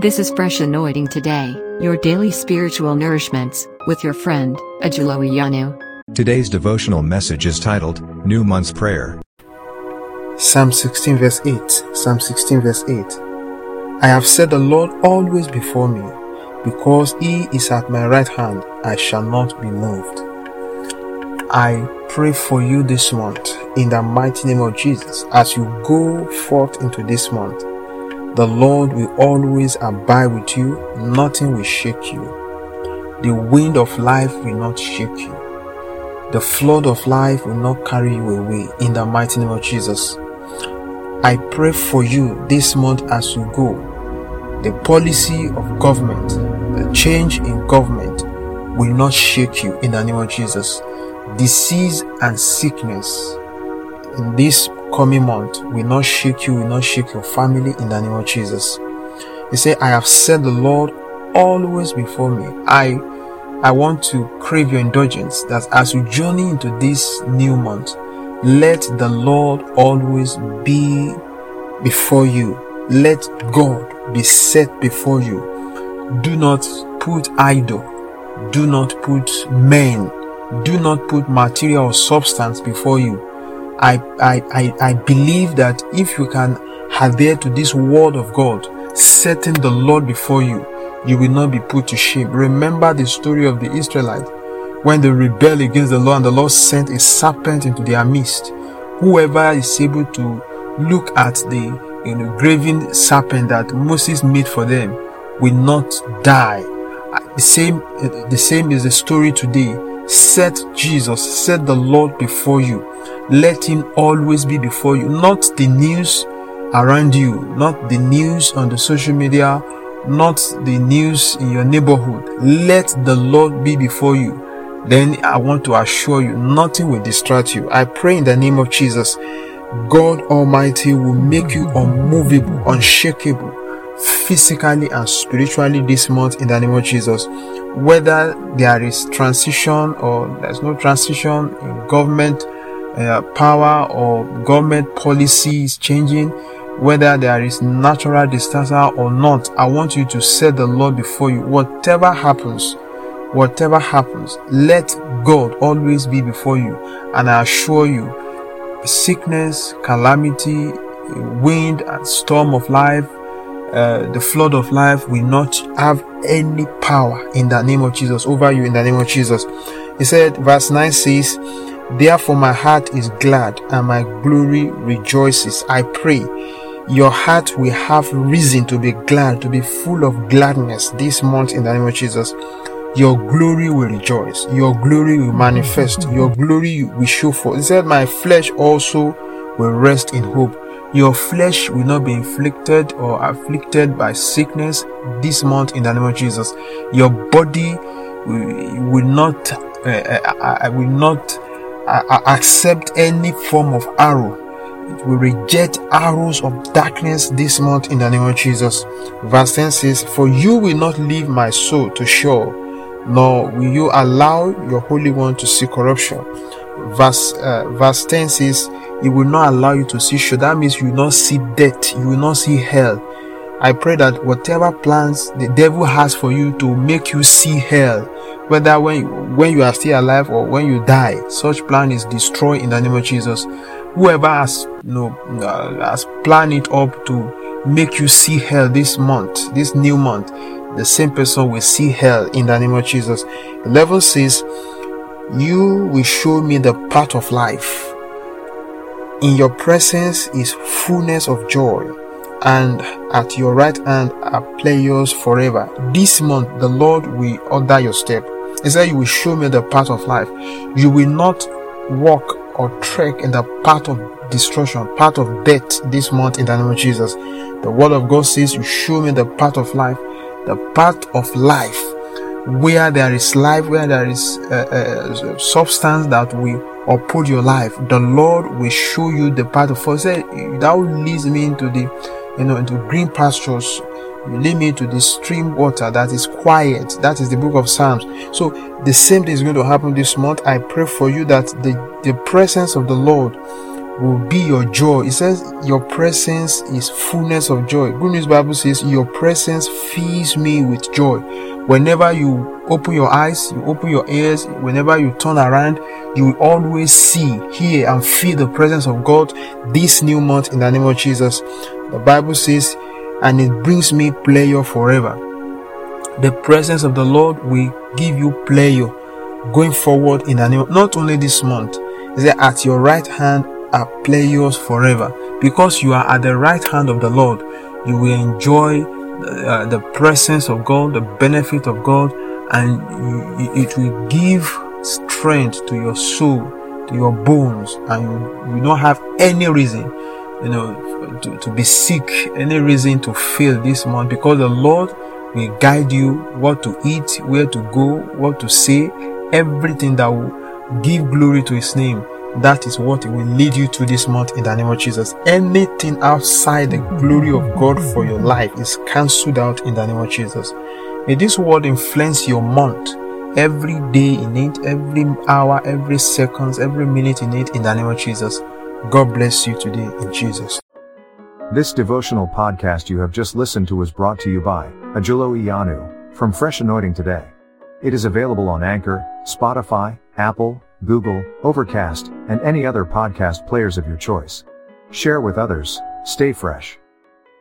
This is Fresh Anointing Today, your daily spiritual nourishments, with your friend, Ajulo Iyanu. Today's devotional message is titled New Month's Prayer. Psalm 16 verse 8. Psalm 16 verse 8. I have set the Lord always before me, because he is at my right hand, I shall not be moved. I pray for you this month in the mighty name of Jesus as you go forth into this month. The Lord will always abide with you, nothing will shake you. The wind of life will not shake you. The flood of life will not carry you away in the mighty name of Jesus. I pray for you this month as you go. The policy of government, the change in government will not shake you in the name of Jesus. Disease and sickness in this coming month will not shake you, will not shake your family in the name of Jesus. He said, I have set the Lord always before me. I I want to crave your indulgence that as you journey into this new month, let the Lord always be before you. Let God be set before you. Do not put idol. Do not put men. Do not put material or substance before you I, I, I, I believe that if you can adhere to this word of God, setting the Lord before you, you will not be put to shame. Remember the story of the Israelites when they rebelled against the Lord and the Lord sent a serpent into their midst. Whoever is able to look at the you know, graven serpent that Moses made for them will not die. Uh, the same, uh, the same is the story today. Set Jesus, set the Lord before you let Him always be before you, not the news around you, not the news on the social media, not the news in your neighborhood. Let the Lord be before you. Then I want to assure you, nothing will distract you. I pray in the name of Jesus, God Almighty will make you unmovable, unshakable, physically and spiritually this month in the name of Jesus. Whether there is transition or there's no transition in government, uh, power or government policy is changing, whether there is natural disaster or not, I want you to set the Lord before you. Whatever happens, whatever happens, let God always be before you. And I assure you, sickness, calamity, wind and storm of life, uh, the flood of life will not have any power in the name of Jesus over you in the name of Jesus. He said, verse 9 says, Therefore, my heart is glad and my glory rejoices. I pray your heart will have reason to be glad, to be full of gladness this month in the name of Jesus. Your glory will rejoice. Your glory will manifest. Your glory will show forth. He said, My flesh also will rest in hope. Your flesh will not be inflicted or afflicted by sickness this month in the name of Jesus. Your body will not, uh, uh, uh will not accept any form of arrow. We reject arrows of darkness this month in the name of Jesus. Verse 10 says, For you will not leave my soul to Sheol, nor will you allow your Holy One to see corruption. Verse, uh, verse 10 says, He will not allow you to see Sheol. That means you will not see death, you will not see hell. I pray that whatever plans the devil has for you to make you see hell, whether when when you are still alive or when you die such plan is destroyed in the name of jesus whoever has you know has planned it up to make you see hell this month this new month the same person will see hell in the name of jesus 11 says you will show me the path of life in your presence is fullness of joy and at your right hand are pleasures forever. This month, the Lord will order your step. He said, You will show me the path of life. You will not walk or trek in the path of destruction, path of death this month in the name of Jesus. The word of God says, You show me the path of life, the path of life, where there is life, where there is uh, uh, substance that will uphold your life. The Lord will show you the path of life. That will lead me into the, you know, into green pastures you lead me to the stream water that is quiet. That is the book of Psalms. So the same thing is going to happen this month. I pray for you that the, the presence of the Lord will be your joy. It says your presence is fullness of joy. Good News Bible says your presence fills me with joy. Whenever you open your eyes, you open your ears, whenever you turn around, you will always see, hear, and feel the presence of God this new month in the name of Jesus. The Bible says, and it brings me pleasure forever. The presence of the Lord will give you pleasure going forward in the name, not only this month. That at your right hand are pleasures forever. Because you are at the right hand of the Lord, you will enjoy uh, the presence of God, the benefit of God, and it will give strength to your soul, to your bones, and you, you don't have any reason, you know, to, to be sick, any reason to fail this month because the Lord will guide you what to eat, where to go, what to say, everything that will give glory to His name that is what will lead you to this month in the name of Jesus. Anything outside the glory of God for your life is cancelled out in the name of Jesus. May this word influence your month every day in it, every hour, every seconds, every minute in it in the name of Jesus. God bless you today in Jesus. This devotional podcast you have just listened to was brought to you by Ajulo Iyanu from Fresh Anointing Today. It is available on Anchor, Spotify, Apple, Google, Overcast, and any other podcast players of your choice. Share with others, stay fresh.